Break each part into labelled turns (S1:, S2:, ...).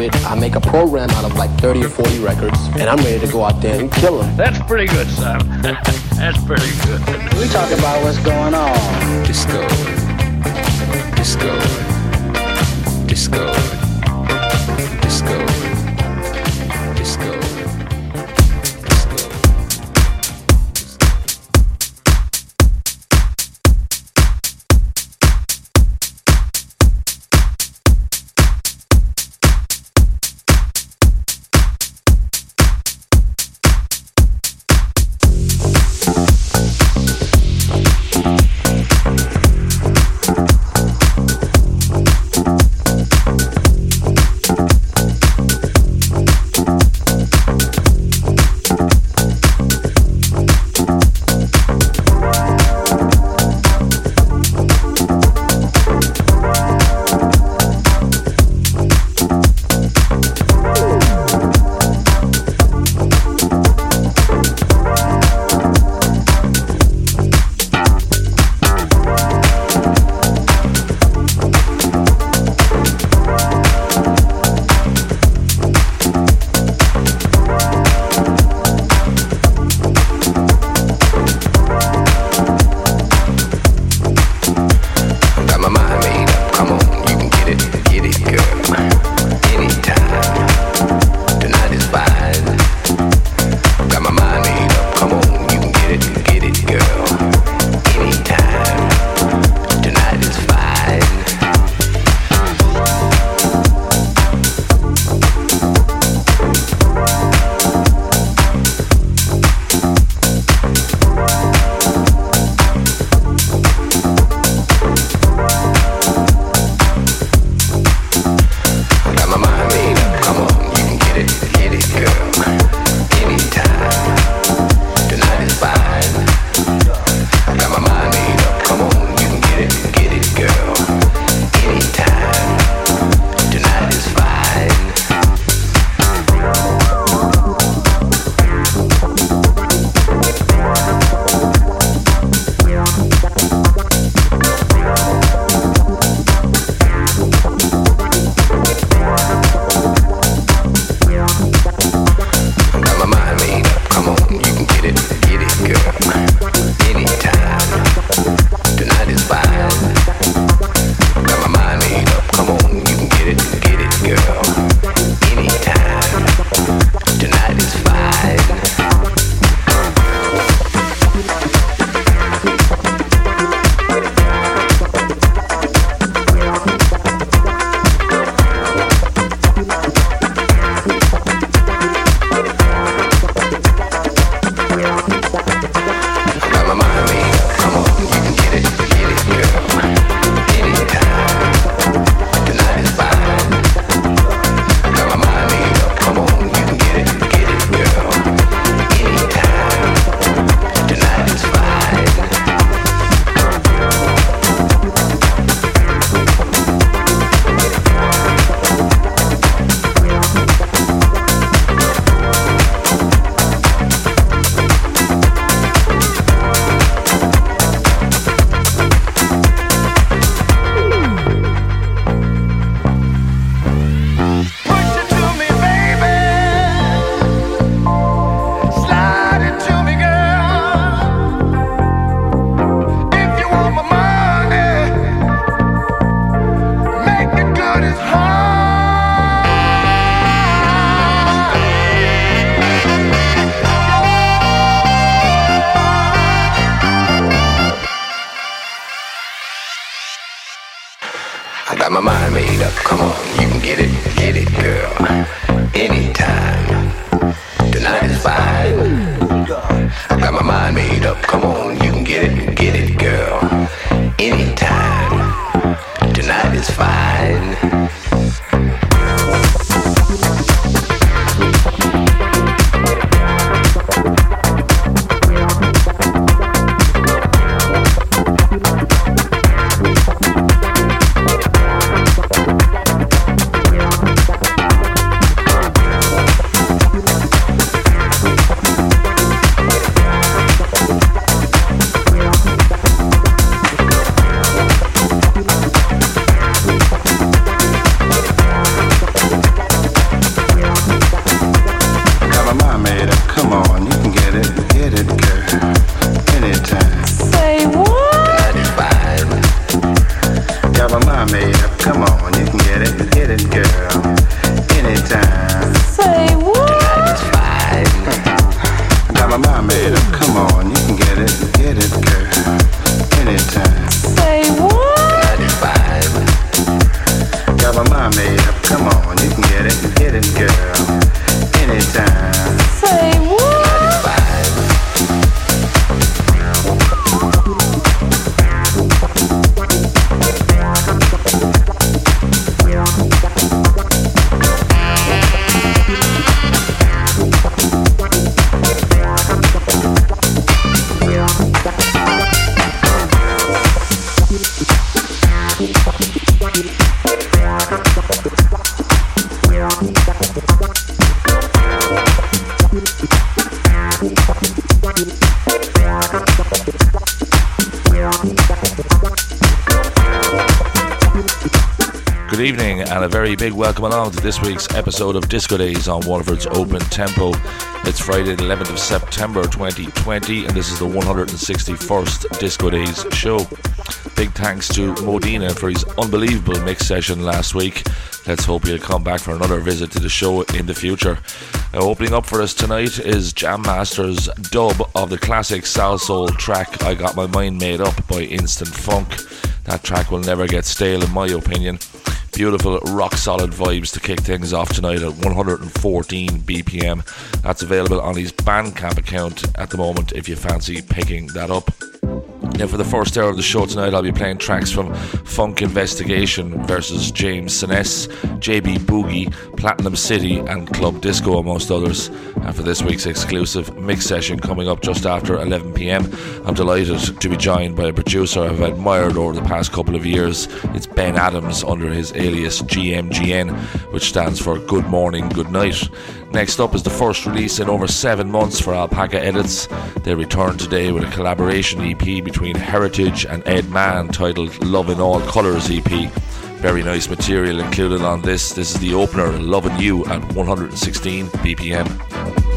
S1: it. I make a program out of like 30 or 40 records, and I'm ready to go out there and kill them.
S2: That's pretty good, son. That's pretty good.
S3: We talk about what's going on.
S4: Disco. Disco. Disco.
S5: Big welcome along to this week's episode of Disco Days on Waterford's Open Tempo. It's Friday, the 11th of September 2020, and this is the 161st Disco Days show. Big thanks to Modena for his unbelievable mix session last week. Let's hope he'll come back for another visit to the show in the future. Now, opening up for us tonight is Jam Master's dub of the classic Salsoul track I Got My Mind Made Up by Instant Funk. That track will never get stale, in my opinion. Beautiful, rock solid vibes to kick things off tonight at 114 BPM. That's available on his Bandcamp account at the moment if you fancy picking that up. Now, for the first hour of the show tonight, I'll be playing tracks from Funk Investigation versus James Siness, JB Boogie, Platinum City, and Club Disco, amongst others. And for this week's exclusive mix session coming up just after 11 pm, I'm delighted to be joined by a producer I've admired over the past couple of years. It's Ben Adams under his alias GMGN, which stands for Good Morning, Good Night. Next up is the first release in over seven months for Alpaca Edits. They return today with a collaboration EP between Heritage and Ed Mann titled Love in All Colours EP. Very nice material included on this. This is the opener, Loving You at 116 BPM.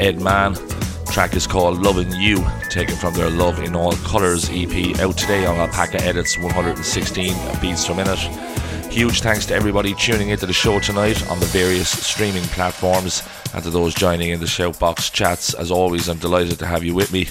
S5: Ed Mann. track is called Loving You, taken from their Love in All Colours EP, out today on Alpaca Edits 116 beats per minute. Huge thanks to everybody tuning into the show tonight on the various streaming platforms and to those joining in the Shoutbox chats. As always, I'm delighted to have you with me.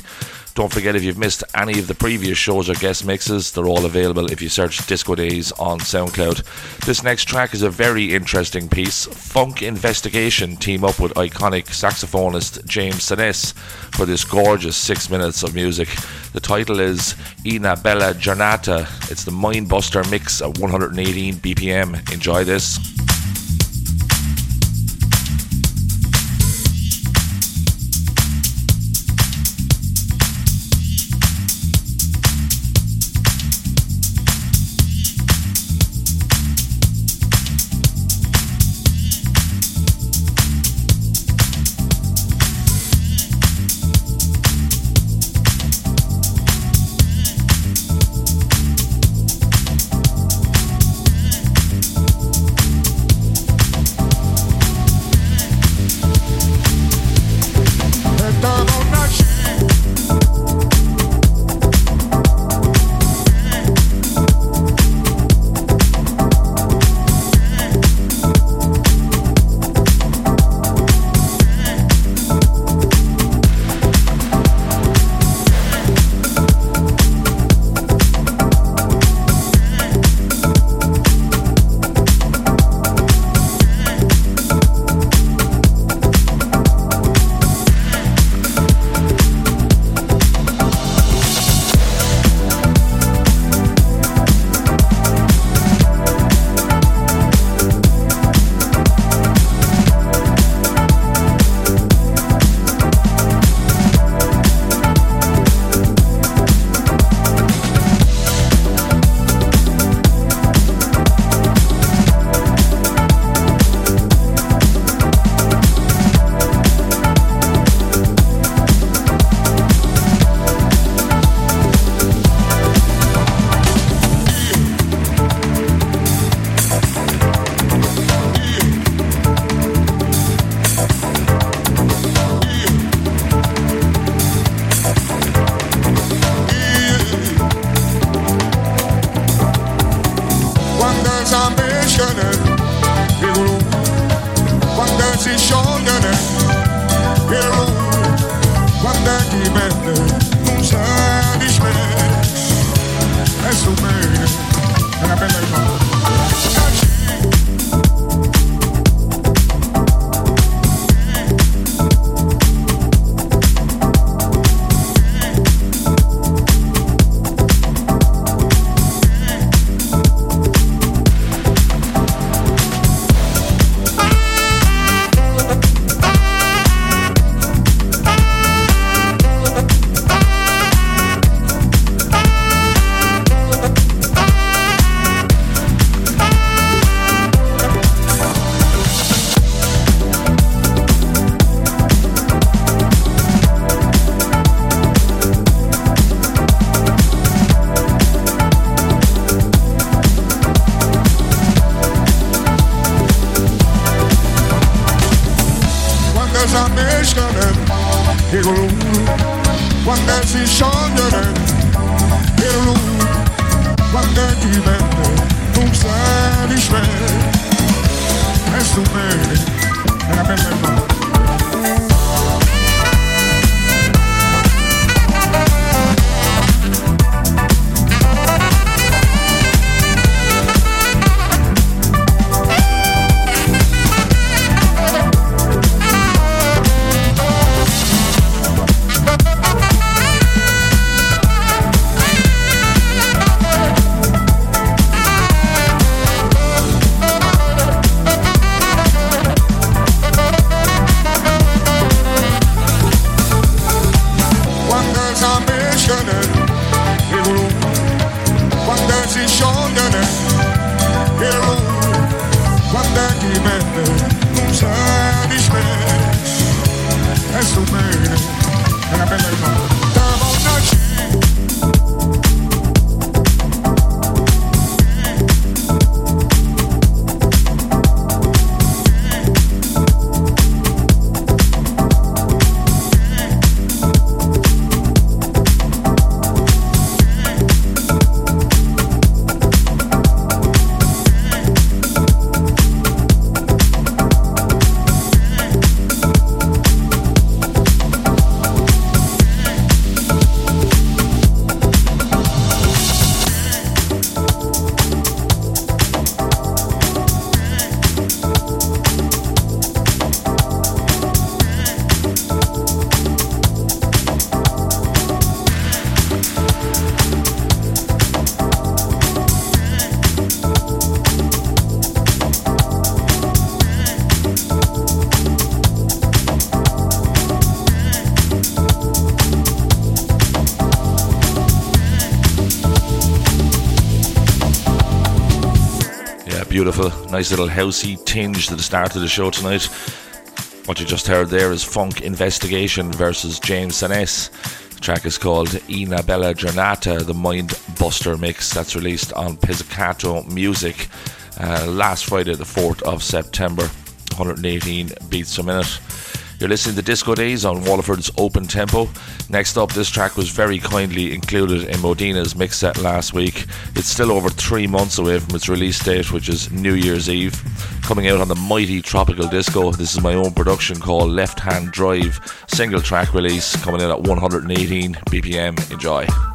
S5: Don't forget if you've missed any of the previous shows or guest mixes, they're all available if you search Disco Days on SoundCloud. This next track is a very interesting piece. Funk Investigation team up with iconic saxophonist James Sines for this gorgeous six minutes of music. The title is Ina Bella Giornata. It's the Mindbuster mix at 118 BPM. Enjoy this. Nice little housey tinge to the start of the show tonight. What you just heard there is Funk Investigation versus James Sanes. The track is called Ina Bella Giornata, the Mind Buster mix that's released on Pizzicato Music uh, last Friday, the 4th of September. 118 beats a minute. You're listening to Disco Days on Waterford's Open Tempo. Next up, this track was very kindly included in Modina's mix set last week. It's still over three months away from its release date, which is New Year's Eve. Coming out on the mighty Tropical Disco, this is my own production called Left Hand Drive, single track release, coming in at 118 BPM. Enjoy.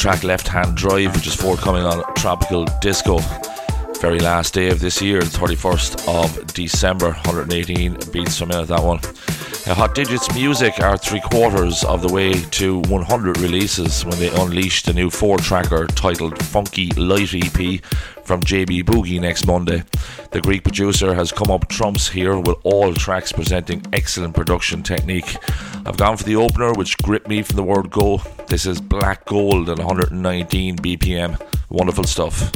S5: Track, Left Hand Drive, which is forthcoming on Tropical Disco. Very last day of this year, the 31st of December, 118 beats per minute, that one. Now, Hot Digits Music are three quarters of the way to 100 releases when they unleash the new four tracker titled Funky Light EP from JB Boogie next Monday. The Greek producer has come up trumps here with all tracks presenting excellent production technique. I've gone for the opener, which gripped me from the word go. This is Black Gold at 119 BPM. Wonderful stuff.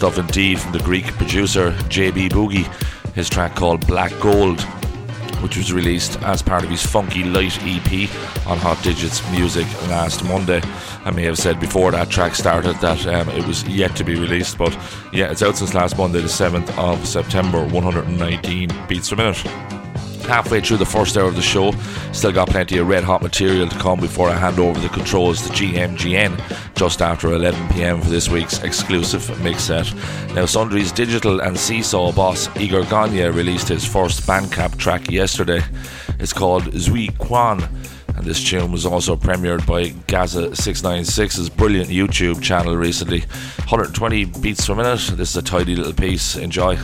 S5: Stuff indeed from the Greek producer JB Boogie, his track called Black Gold. which was released as part of his Funky Light EP on Hot Digits Music last Monday. I may have said before that track started that um, it was yet to be released, but yeah, it's out since last Monday, the 7th of September, 119 beats per minute halfway through the first hour of the show. Still got plenty of red hot material to come before I hand over the controls to GMGN just after 11 pm for this week's exclusive mix set. Now, Sundry's digital and seesaw boss Igor Gagne released his first Bandcamp track yesterday. It's called Zui Quan. And this tune was also premiered by Gaza696's brilliant YouTube channel recently. 120 beats per minute. This is a tidy little piece. Enjoy.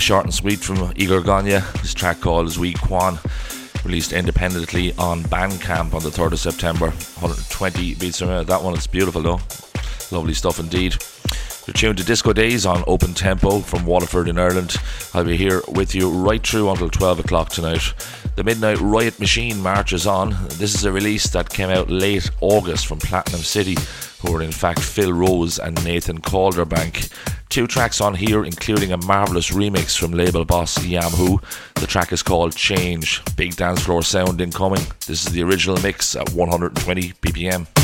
S5: Short and sweet from Igor Gagne. This track called Zui Quan, released independently on Bandcamp on the 3rd of September. 120 beats per minute. That one is beautiful though. Lovely stuff indeed. You're tuned to Disco Days on Open Tempo from Waterford in Ireland. I'll be here with you right through until 12 o'clock tonight. The Midnight Riot Machine marches on. This is a release that came out late August from Platinum City, who are in fact Phil Rose and Nathan Calderbank. Two tracks on here, including a marvellous remix from label boss Yam Who. The track is called Change. Big dance floor sound incoming. This is the original mix at 120 BPM.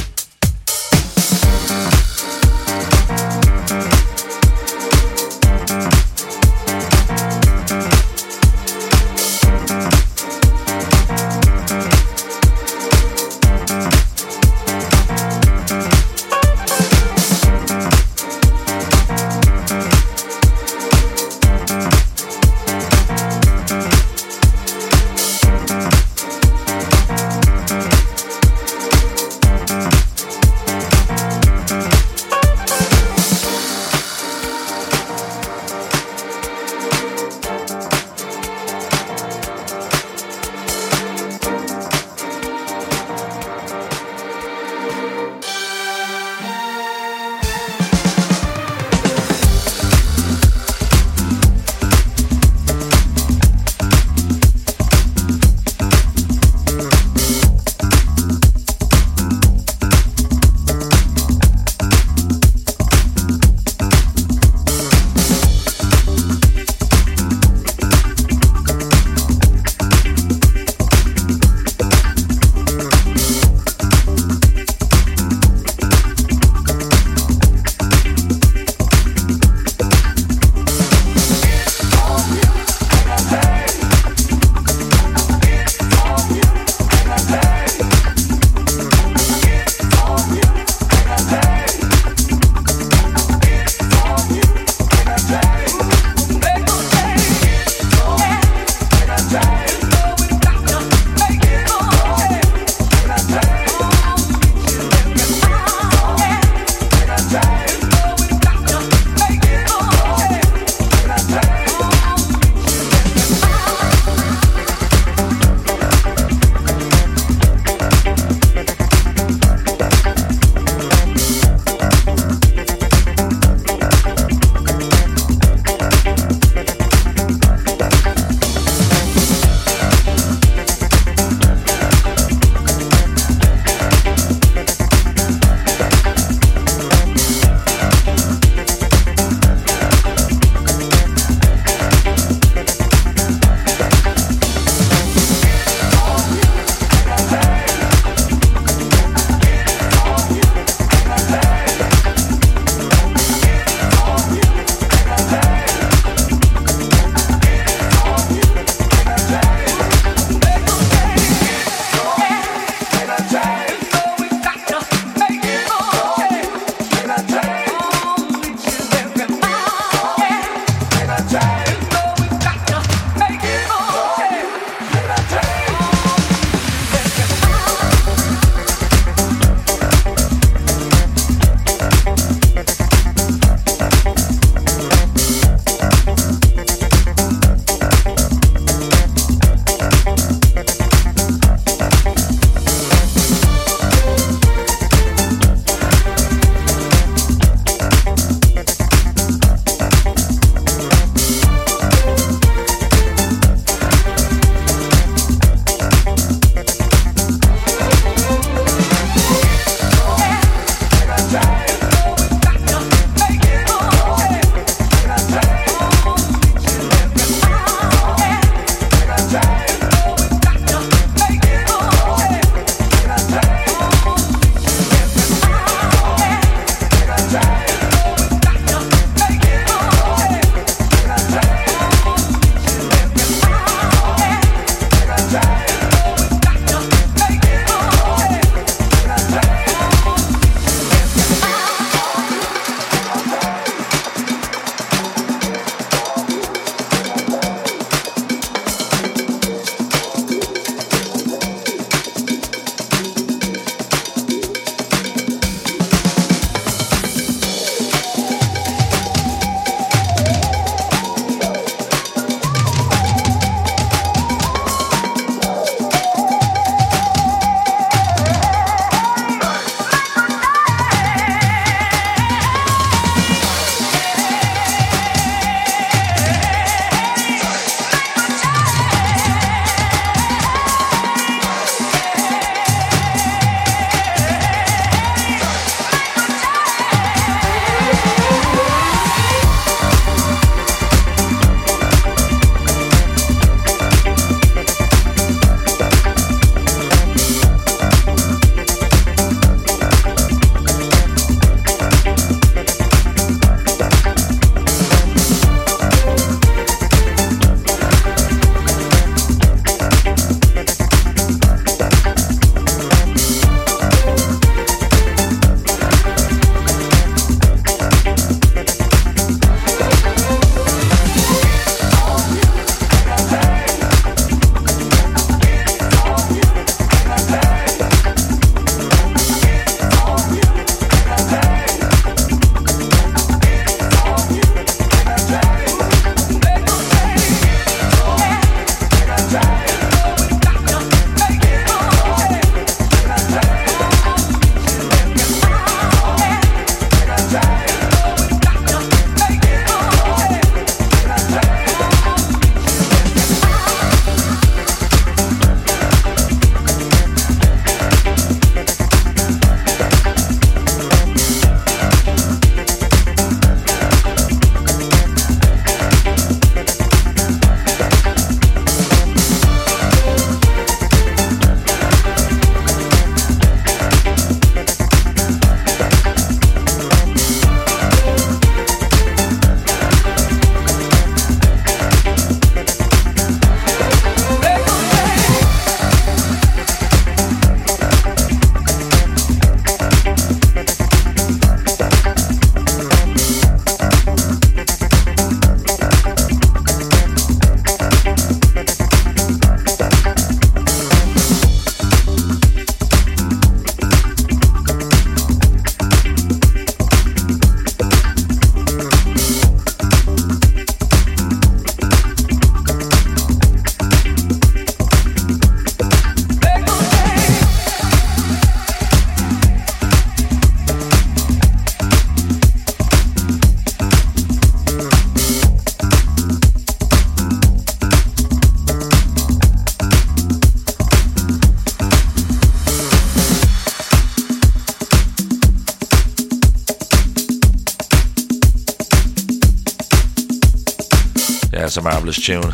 S5: Tune.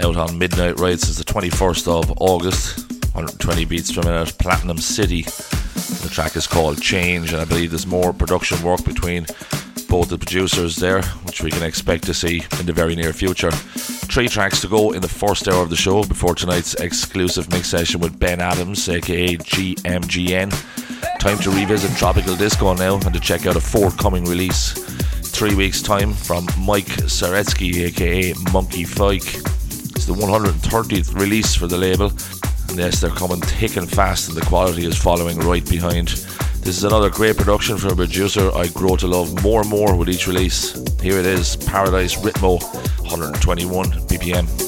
S5: Out on Midnight Riot since the 21st of August. 120 beats from it at Platinum City. The track is called Change, and I believe there's more production work between both the producers there, which we can expect to see in the very near future. Three tracks to go in the first hour of the show before tonight's exclusive mix session with Ben Adams, aka GMGN. Time to revisit Tropical Disco now and to check out a forthcoming release. Three weeks' time from Mike Saretsky, aka Monkey Fike. It's the 130th release for the label, and yes, they're coming thick and fast, and the quality is following right behind. This is another great production from a producer I grow to love more and more with each release. Here it is Paradise Ritmo, 121 BPM.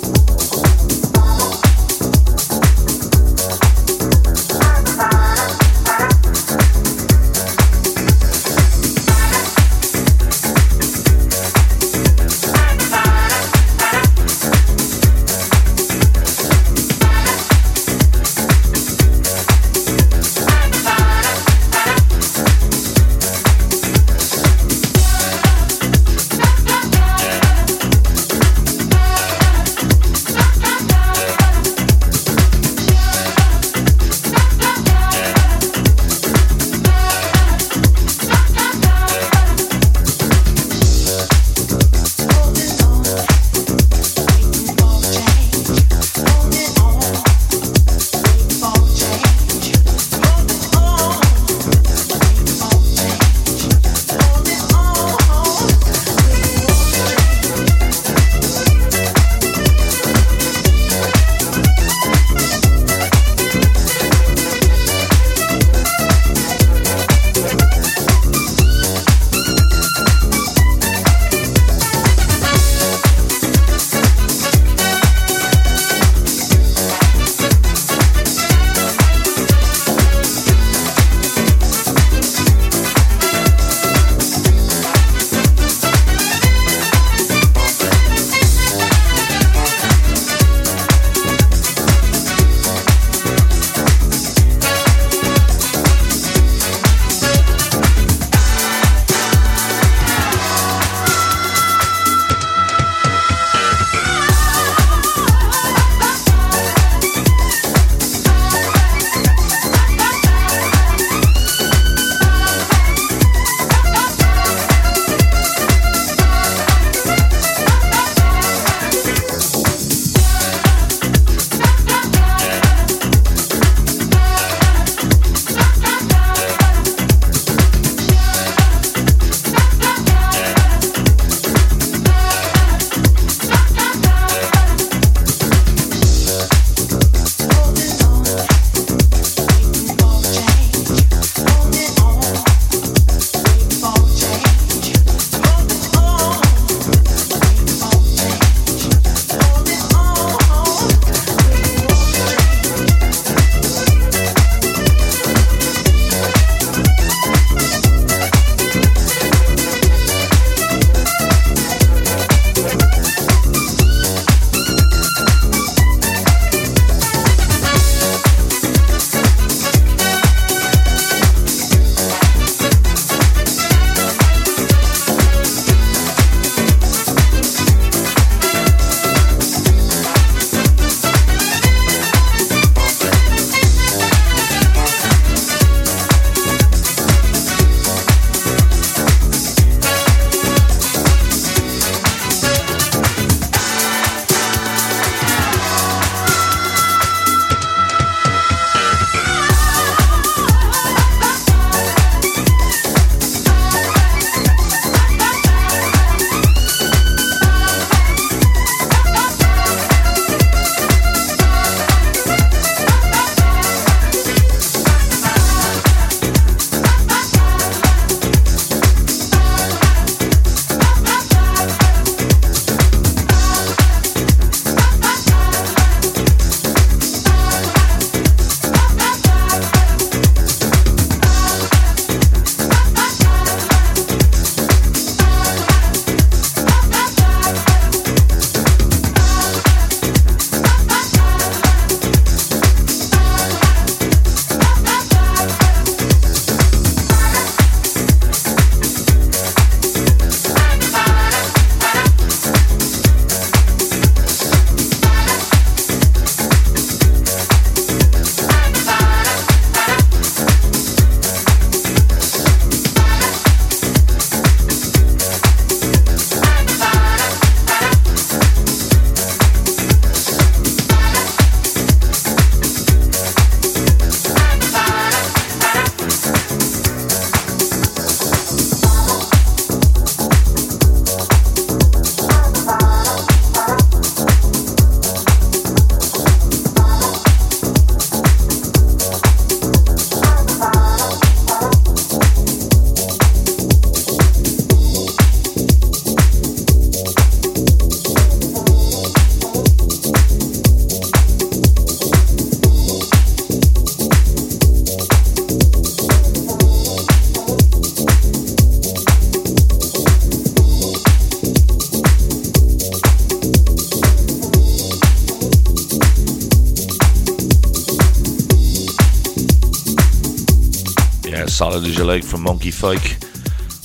S5: As you like from Monkey Fike.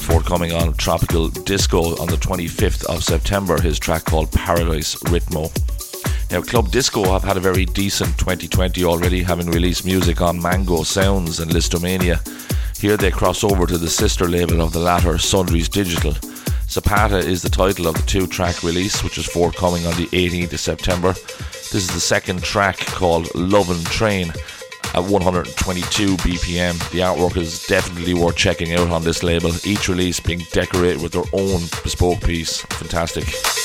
S5: Forthcoming on Tropical Disco on the 25th of September, his track called Paradise Ritmo. Now, Club Disco have had a very decent 2020 already, having released music on Mango Sounds and Listomania. Here they cross over to the sister label of the latter, Sundries Digital. Zapata is the title of the two track release, which is forthcoming on the 18th of September. This is the second track called Love and Train at 122 BPM. The artwork is definitely worth checking out on this label, each release being decorated with their own bespoke piece. Fantastic.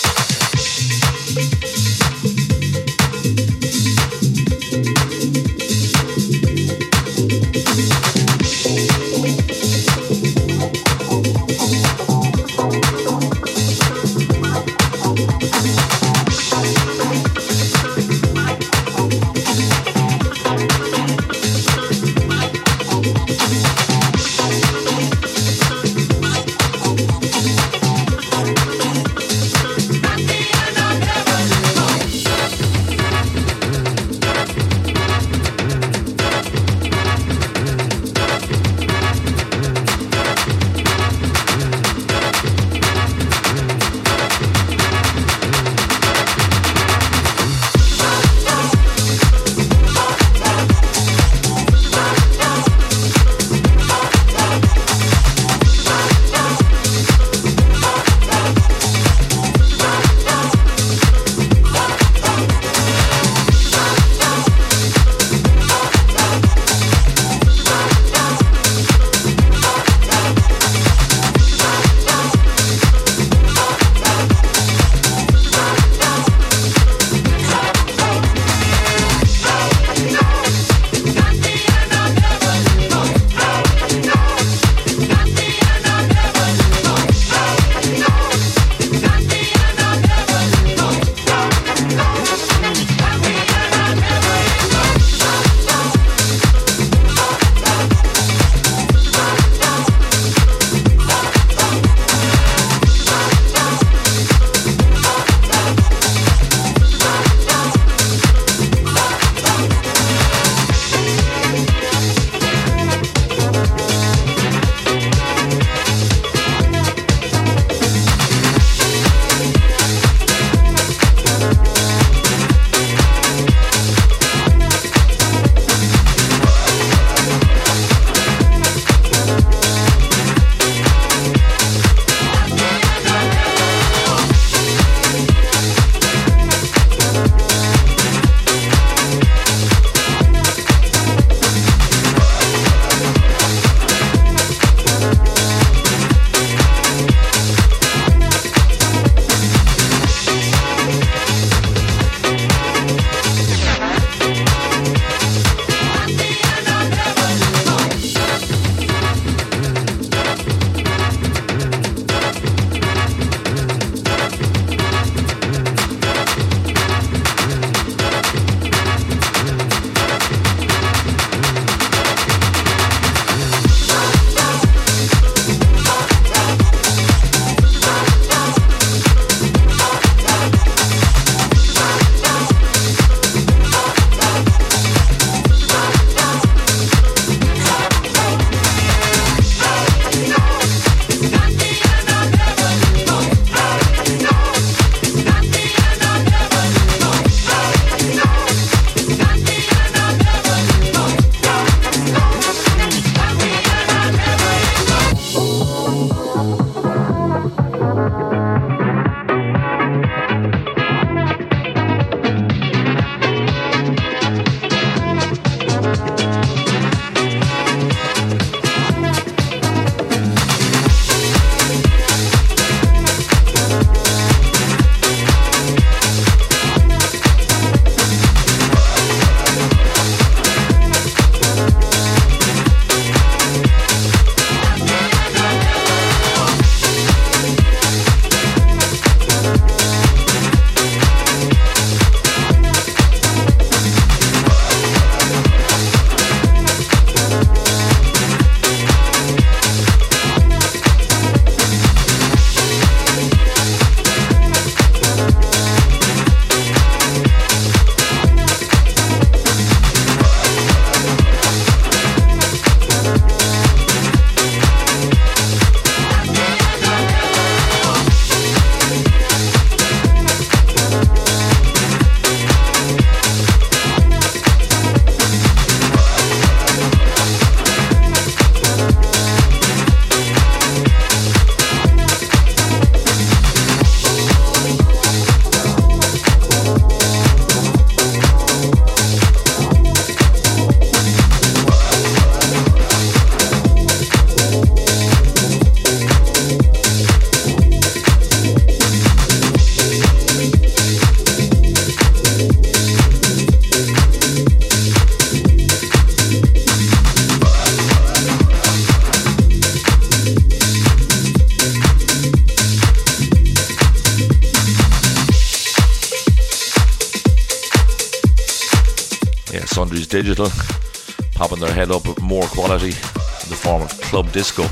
S5: Disco.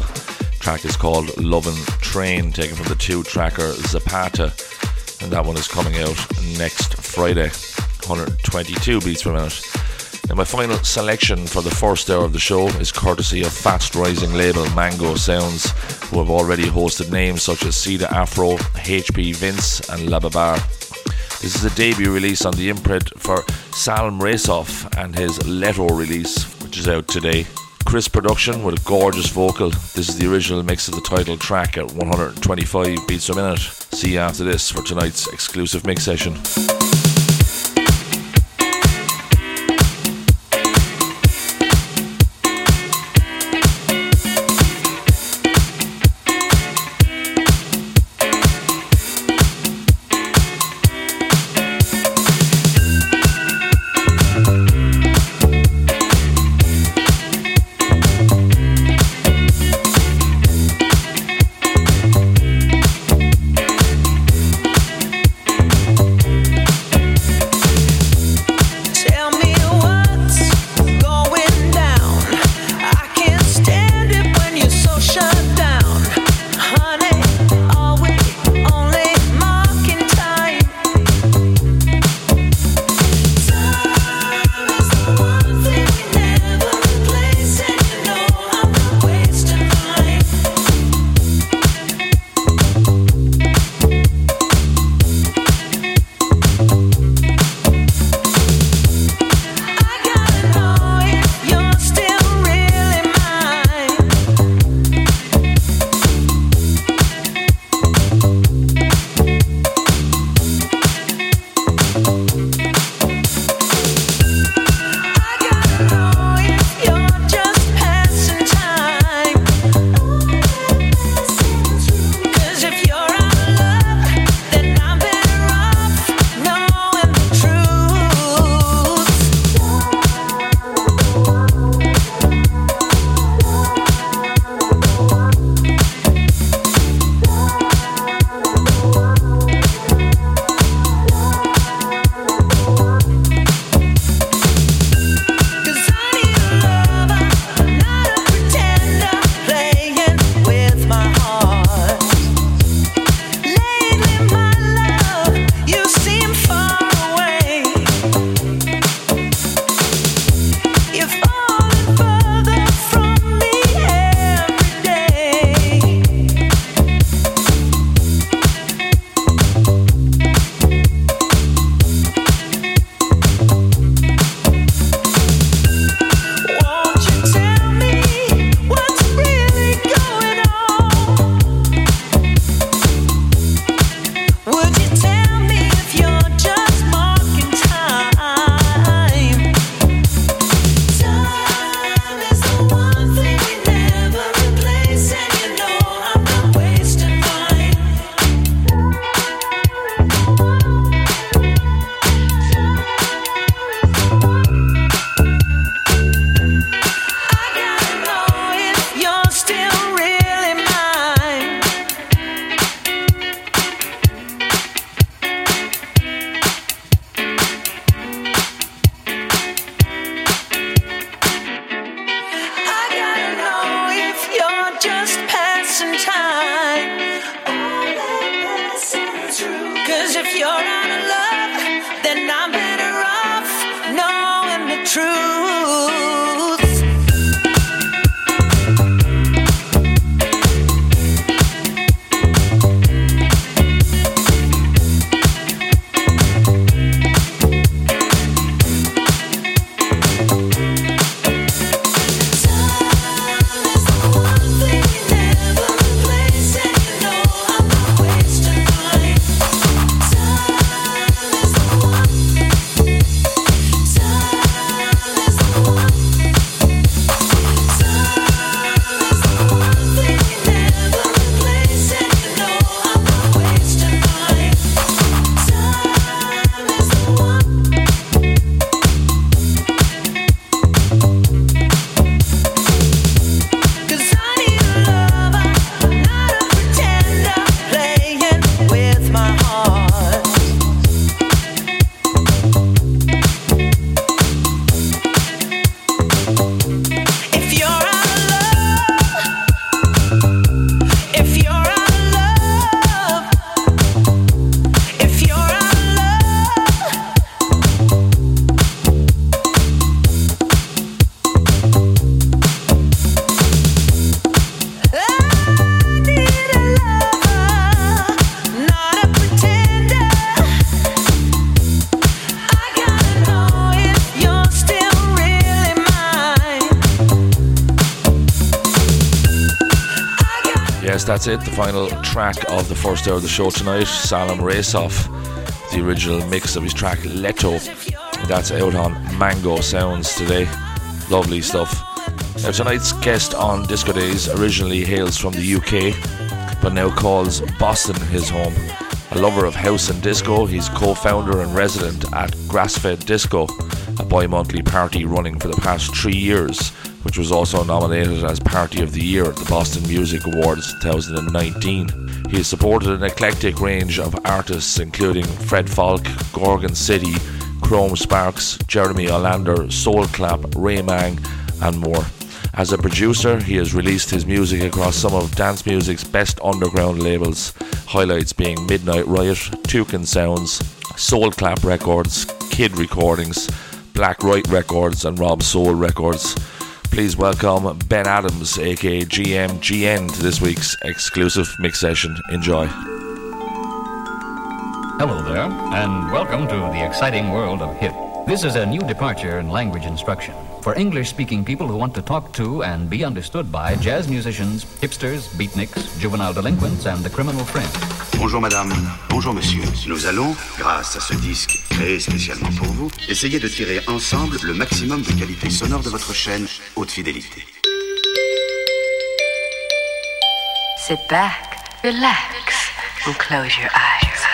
S5: track is called Lovin' Train, taken from the two tracker Zapata, and that one is coming out next Friday. 122 beats per minute. Now, my final selection for the first hour of the show is courtesy of fast rising label Mango Sounds, who have already hosted names such as Cedar Afro, HP Vince, and Lababar. This is a debut release on the imprint for Salm Rasoff and his Leto release, which is out today. Chris production with a gorgeous vocal. This is the original mix of the title track at 125 beats per minute. See you after this for tonight's exclusive mix session. That's it. The final track of the first hour of the show tonight. Salam Rasoff, the original mix of his track Leto. That's out on Mango Sounds today. Lovely stuff. Now, tonight's guest on Disco Days originally hails from the UK, but now calls Boston his home. A lover of house and disco, he's co founder and resident at Grassfed Disco, a bi monthly party running for the past three years, which was also nominated as Party of the Year at the Boston Music Awards 2019. He has supported an eclectic range of artists, including Fred Falke, Gorgon City, Chrome Sparks, Jeremy Olander, Soul Clap, Ray Mang, and more. As a producer, he has released his music across some of dance music's best underground labels, highlights being Midnight Riot, Toucan Sounds, Soul Clap Records, Kid Recordings, Black Right Records, and Robsoul Records. Please welcome Ben Adams, aka GMGN, to this week's exclusive mix session. Enjoy.
S6: Hello there, and welcome to the exciting world of hip. This is a new departure in language instruction for English speaking people who want to talk to and be understood by jazz musicians, hipsters, beatniks, juvenile delinquents, and the criminal fringe.
S7: Bonjour madame, bonjour monsieur. Nous allons, grâce à ce disque créé spécialement pour vous, essayer de tirer ensemble le maximum de qualité sonore de votre chaîne haute fidélité.
S8: Sit back, relax, and close your eyes.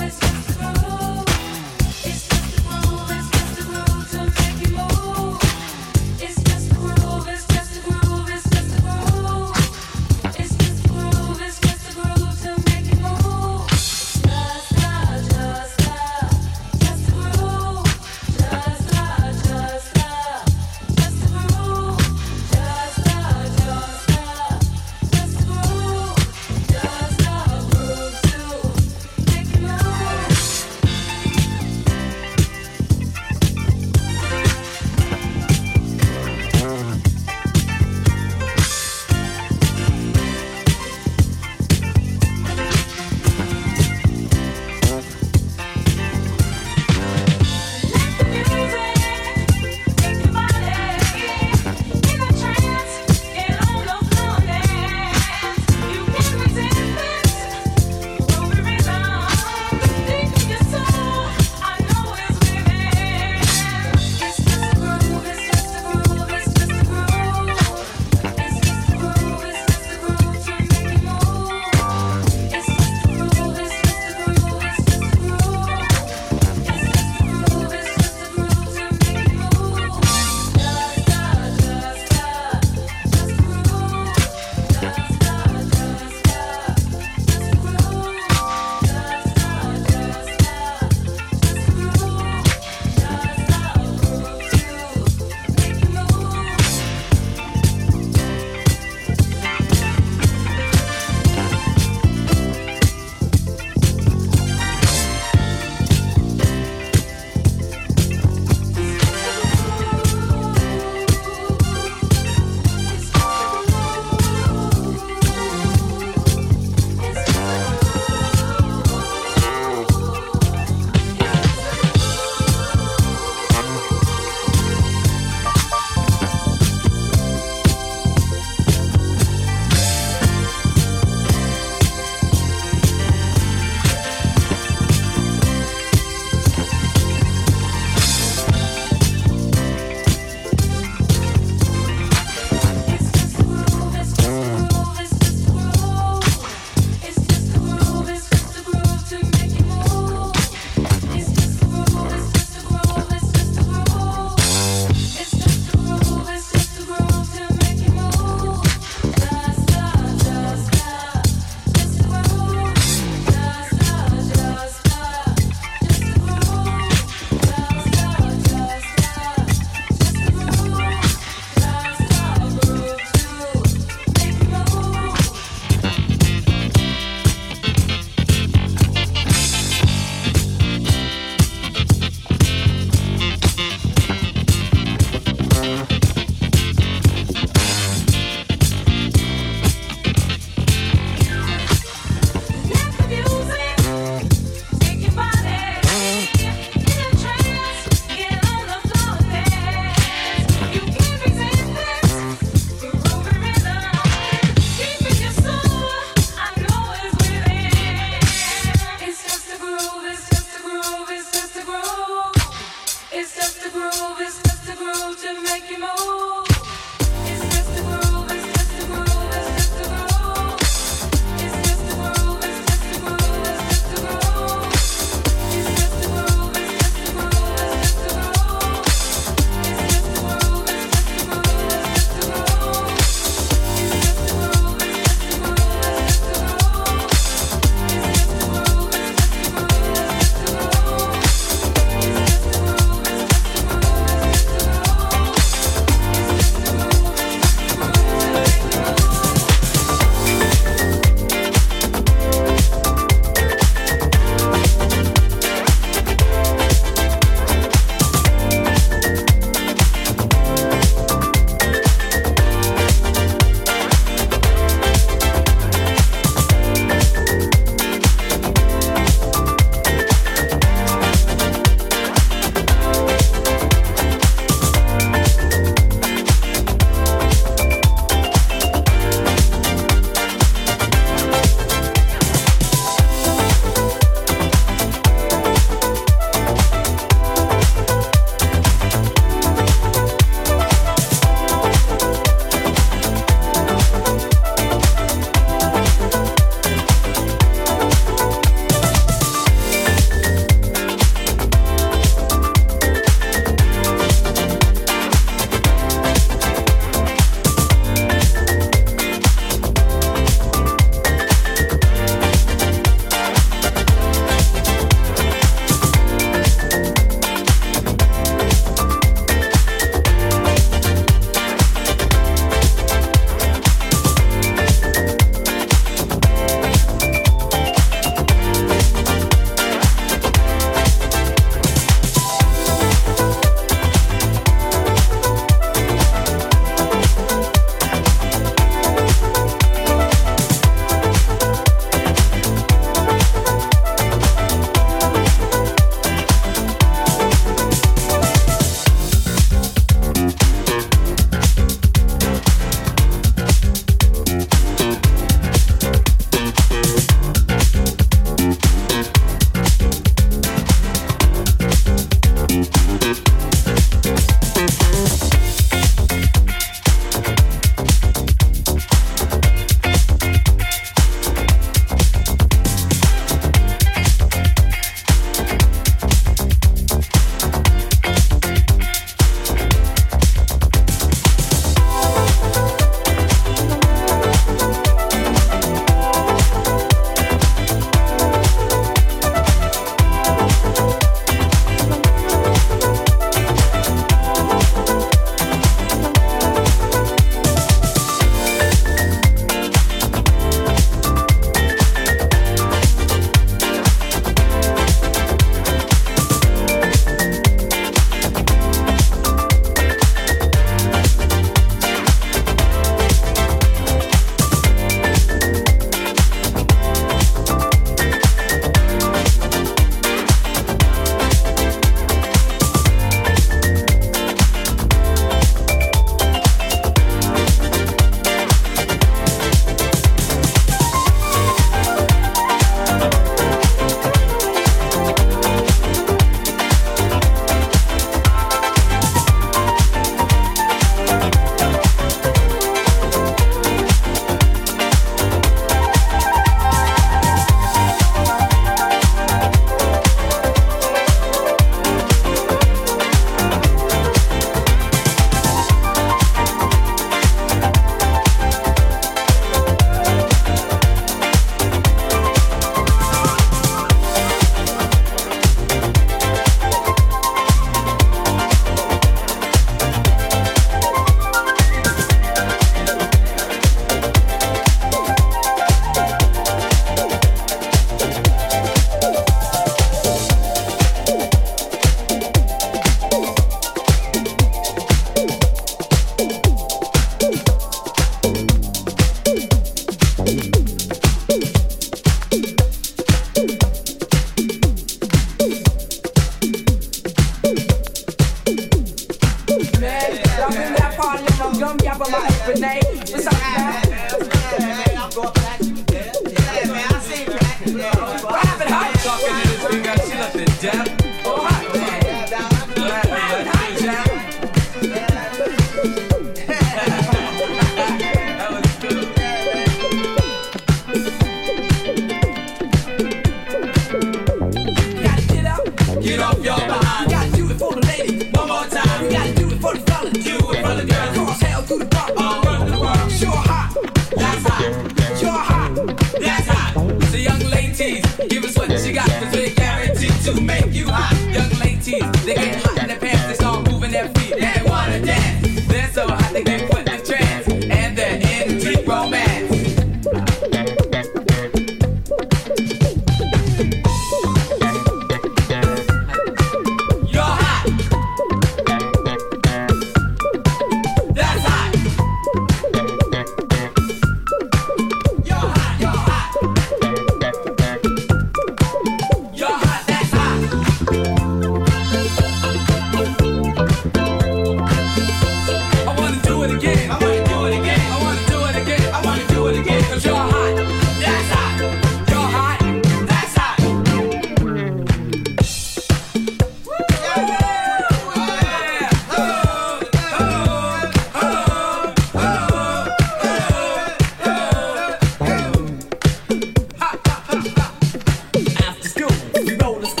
S9: let's go.